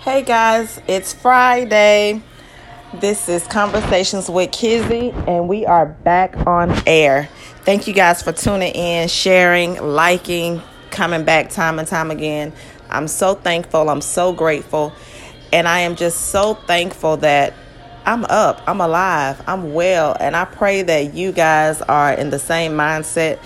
Hey guys, it's Friday. This is Conversations with Kizzy, and we are back on air. Thank you guys for tuning in, sharing, liking, coming back time and time again. I'm so thankful. I'm so grateful. And I am just so thankful that I'm up, I'm alive, I'm well. And I pray that you guys are in the same mindset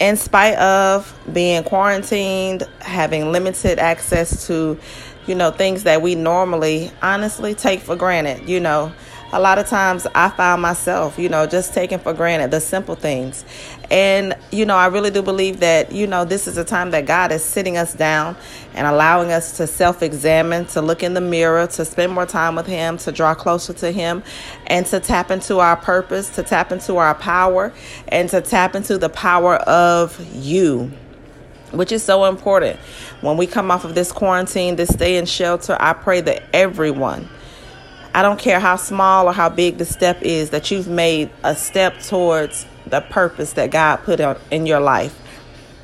in spite of being quarantined, having limited access to you know, things that we normally honestly take for granted. You know, a lot of times I found myself, you know, just taking for granted the simple things. And, you know, I really do believe that, you know, this is a time that God is sitting us down and allowing us to self examine, to look in the mirror, to spend more time with Him, to draw closer to Him, and to tap into our purpose, to tap into our power, and to tap into the power of you which is so important. When we come off of this quarantine, this stay in shelter, I pray that everyone, I don't care how small or how big the step is, that you've made a step towards the purpose that God put in your life.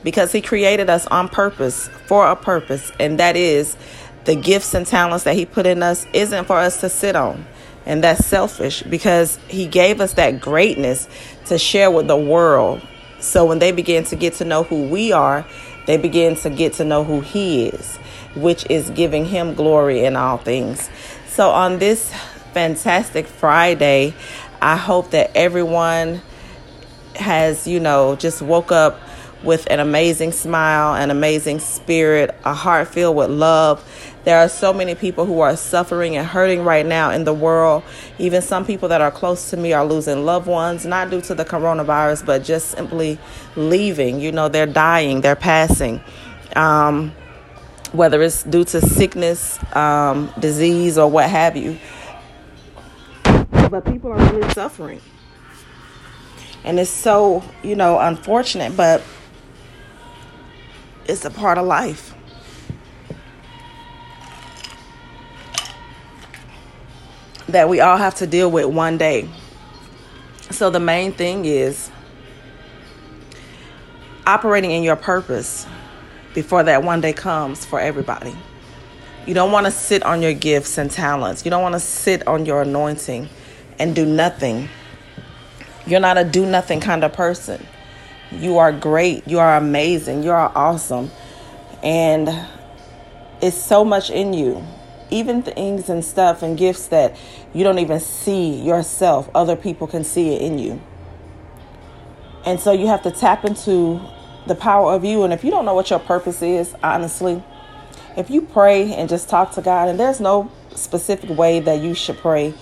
Because He created us on purpose, for a purpose, and that is the gifts and talents that He put in us isn't for us to sit on. And that's selfish because He gave us that greatness to share with the world. So when they begin to get to know who we are, they begin to get to know who He is, which is giving Him glory in all things. So, on this fantastic Friday, I hope that everyone has, you know, just woke up with an amazing smile, an amazing spirit, a heart filled with love. There are so many people who are suffering and hurting right now in the world. Even some people that are close to me are losing loved ones, not due to the coronavirus, but just simply leaving. You know, they're dying, they're passing. Um, whether it's due to sickness, um, disease, or what have you. But people are really suffering. And it's so, you know, unfortunate, but it's a part of life. That we all have to deal with one day. So the main thing is operating in your purpose before that one day comes for everybody. You don't want to sit on your gifts and talents. You don't want to sit on your anointing and do nothing. You're not a do nothing kind of person. You are great. You are amazing. You are awesome. And it's so much in you. Even things and stuff and gifts that you don't even see yourself, other people can see it in you. And so you have to tap into the power of you. And if you don't know what your purpose is, honestly, if you pray and just talk to God, and there's no specific way that you should pray,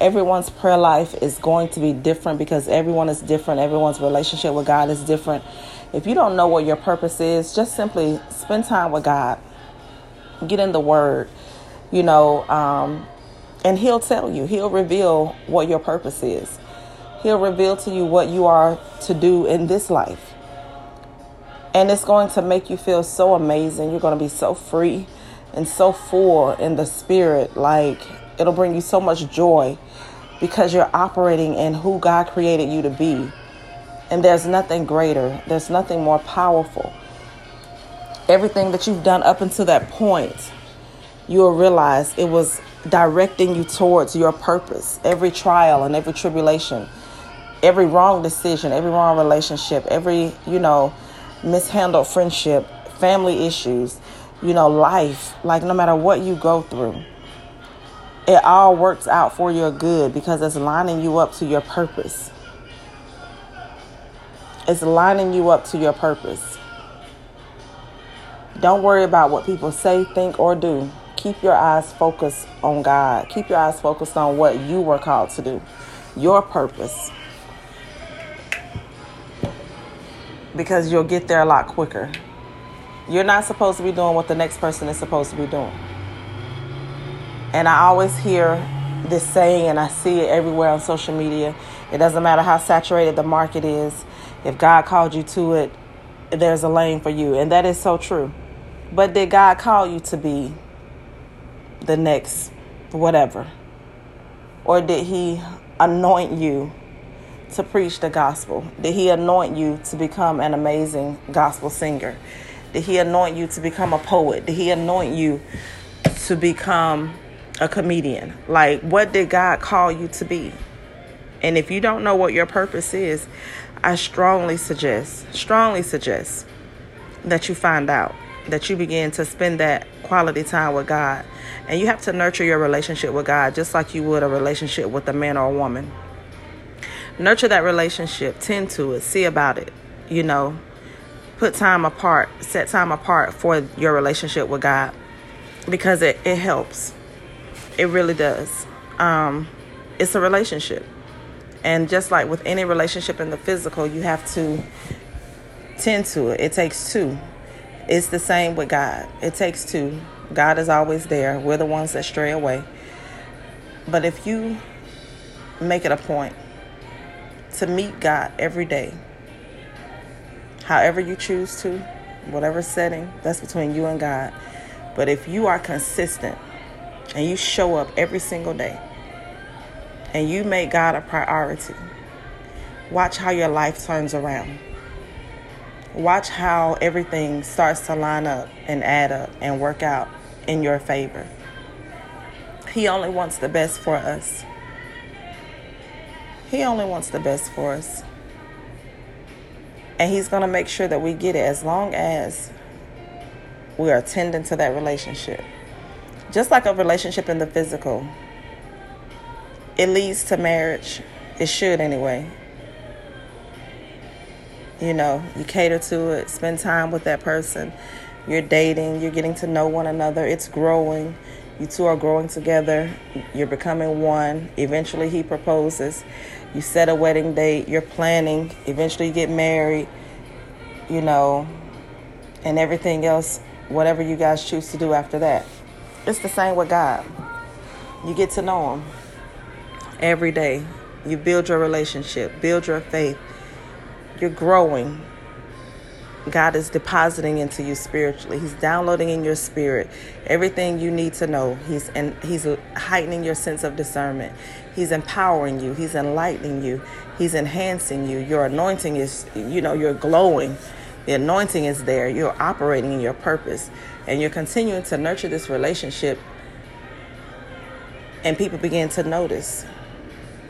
everyone's prayer life is going to be different because everyone is different. Everyone's relationship with God is different. If you don't know what your purpose is, just simply spend time with God. Get in the Word, you know, um, and He'll tell you, He'll reveal what your purpose is. He'll reveal to you what you are to do in this life. And it's going to make you feel so amazing. You're going to be so free and so full in the spirit. Like, it'll bring you so much joy because you're operating in who God created you to be. And there's nothing greater, there's nothing more powerful. Everything that you've done up until that point, you'll realize it was directing you towards your purpose. Every trial and every tribulation, every wrong decision, every wrong relationship, every, you know, mishandled friendship, family issues, you know, life, like no matter what you go through it all works out for your good because it's lining you up to your purpose. It's lining you up to your purpose. Don't worry about what people say, think, or do. Keep your eyes focused on God. Keep your eyes focused on what you were called to do, your purpose. Because you'll get there a lot quicker. You're not supposed to be doing what the next person is supposed to be doing. And I always hear this saying, and I see it everywhere on social media. It doesn't matter how saturated the market is, if God called you to it, there's a lane for you. And that is so true. But did God call you to be the next whatever? Or did He anoint you to preach the gospel? Did He anoint you to become an amazing gospel singer? Did He anoint you to become a poet? Did He anoint you to become a comedian. Like, what did God call you to be? And if you don't know what your purpose is, I strongly suggest, strongly suggest that you find out, that you begin to spend that quality time with God. And you have to nurture your relationship with God just like you would a relationship with a man or a woman. Nurture that relationship, tend to it, see about it, you know. Put time apart, set time apart for your relationship with God because it, it helps. It really does. Um, it's a relationship. And just like with any relationship in the physical, you have to tend to it. It takes two. It's the same with God. It takes two. God is always there. We're the ones that stray away. But if you make it a point to meet God every day, however you choose to, whatever setting, that's between you and God. But if you are consistent and you show up every single day and you make God a priority, watch how your life turns around. Watch how everything starts to line up and add up and work out in your favor. He only wants the best for us. He only wants the best for us. And He's going to make sure that we get it as long as we are tending to that relationship. Just like a relationship in the physical, it leads to marriage. It should, anyway. You know, you cater to it, spend time with that person. You're dating, you're getting to know one another, it's growing. You two are growing together, you're becoming one. Eventually, he proposes. You set a wedding date, you're planning. Eventually, you get married, you know, and everything else, whatever you guys choose to do after that. It's the same with God. You get to know Him every day. You build your relationship, build your faith, you're growing. God is depositing into you spiritually. He's downloading in your spirit everything you need to know. He's and he's heightening your sense of discernment. He's empowering you. He's enlightening you. He's enhancing you. Your anointing is, you know, you're glowing. The anointing is there. You're operating in your purpose. And you're continuing to nurture this relationship. And people begin to notice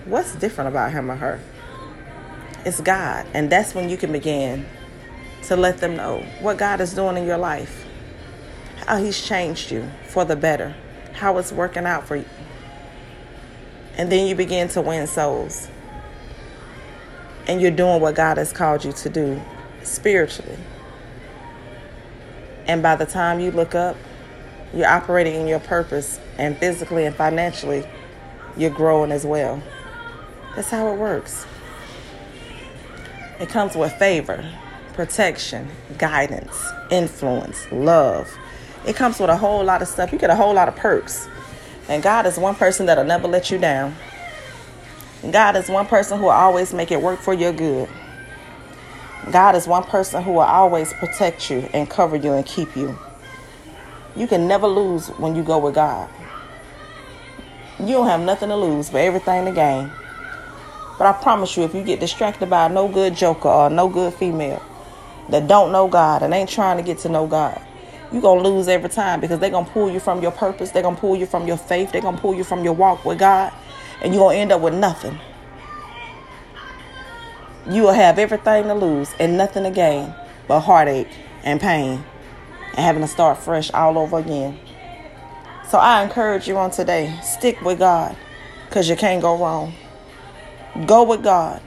what's different about him or her. It's God. And that's when you can begin to let them know what God is doing in your life, how He's changed you for the better, how it's working out for you. And then you begin to win souls. And you're doing what God has called you to do spiritually. And by the time you look up, you're operating in your purpose, and physically and financially, you're growing as well. That's how it works. It comes with favor, protection, guidance, influence, love. It comes with a whole lot of stuff. You get a whole lot of perks. And God is one person that'll never let you down. God is one person who will always make it work for your good. God is one person who will always protect you and cover you and keep you. You can never lose when you go with God. You don't have nothing to lose, but everything to gain. But I promise you, if you get distracted by no good joker or no good female that don't know God and ain't trying to get to know God, you're going to lose every time because they're going to pull you from your purpose. They're going to pull you from your faith. They're going to pull you from your walk with God. And you're going to end up with nothing. You will have everything to lose and nothing to gain but heartache and pain and having to start fresh all over again. So I encourage you on today stick with God because you can't go wrong. Go with God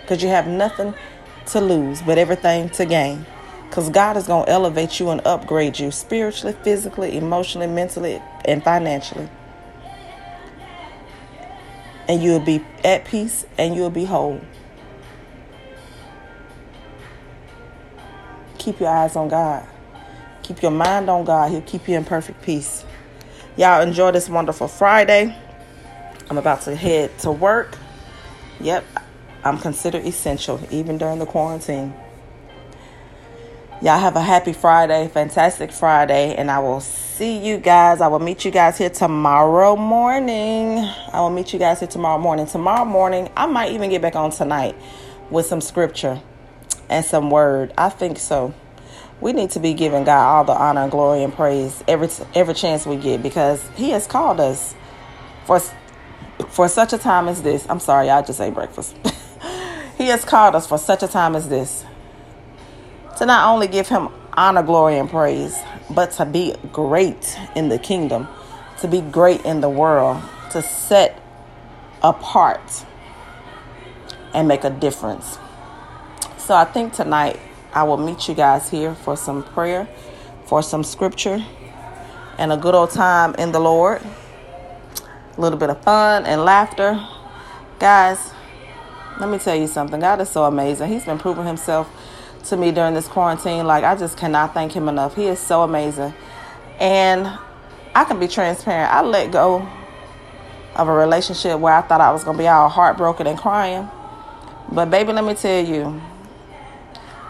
because you have nothing to lose but everything to gain. Because God is going to elevate you and upgrade you spiritually, physically, emotionally, mentally, and financially. And you'll be at peace and you'll be whole. Keep your eyes on God. Keep your mind on God. He'll keep you in perfect peace. Y'all enjoy this wonderful Friday. I'm about to head to work. Yep, I'm considered essential even during the quarantine. Y'all have a happy Friday, fantastic Friday, and I will see you guys. I will meet you guys here tomorrow morning. I will meet you guys here tomorrow morning. Tomorrow morning, I might even get back on tonight with some scripture and some word. I think so. we need to be giving God all the honor and glory and praise every every chance we get because He has called us for for such a time as this. I'm sorry, I just ate breakfast. he has called us for such a time as this to not only give Him honor, glory, and praise, but to be great in the kingdom, to be great in the world, to set apart and make a difference. So I think tonight I will meet you guys here for some prayer, for some scripture, and a good old time in the Lord. A little bit of fun and laughter. Guys, let me tell you something. God is so amazing. He's been proving himself to me during this quarantine. Like, I just cannot thank him enough. He is so amazing. And I can be transparent. I let go of a relationship where I thought I was going to be all heartbroken and crying. But, baby, let me tell you,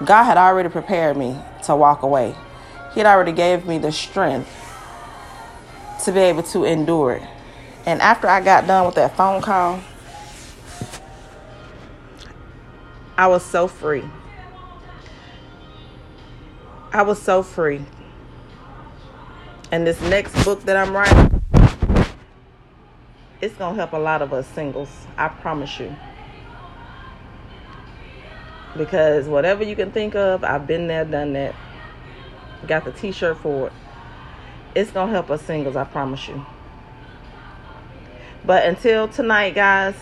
God had already prepared me to walk away. He had already gave me the strength to be able to endure it. And after I got done with that phone call, I was so free. I was so free. And this next book that I'm writing, it's going to help a lot of us singles. I promise you. Because whatever you can think of, I've been there, done that. Got the t shirt for it. It's going to help us singles, I promise you. But until tonight, guys,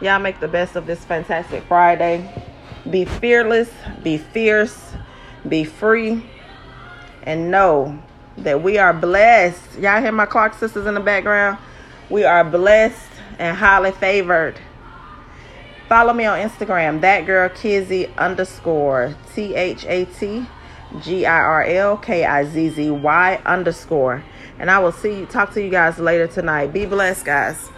y'all make the best of this fantastic Friday. Be fearless, be fierce, be free, and know that we are blessed. Y'all hear my Clark sisters in the background? We are blessed and highly favored. Follow me on Instagram, that girl Kizzy underscore T H A T G I R L K I Z Z Y underscore. And I will see you talk to you guys later tonight. Be blessed, guys.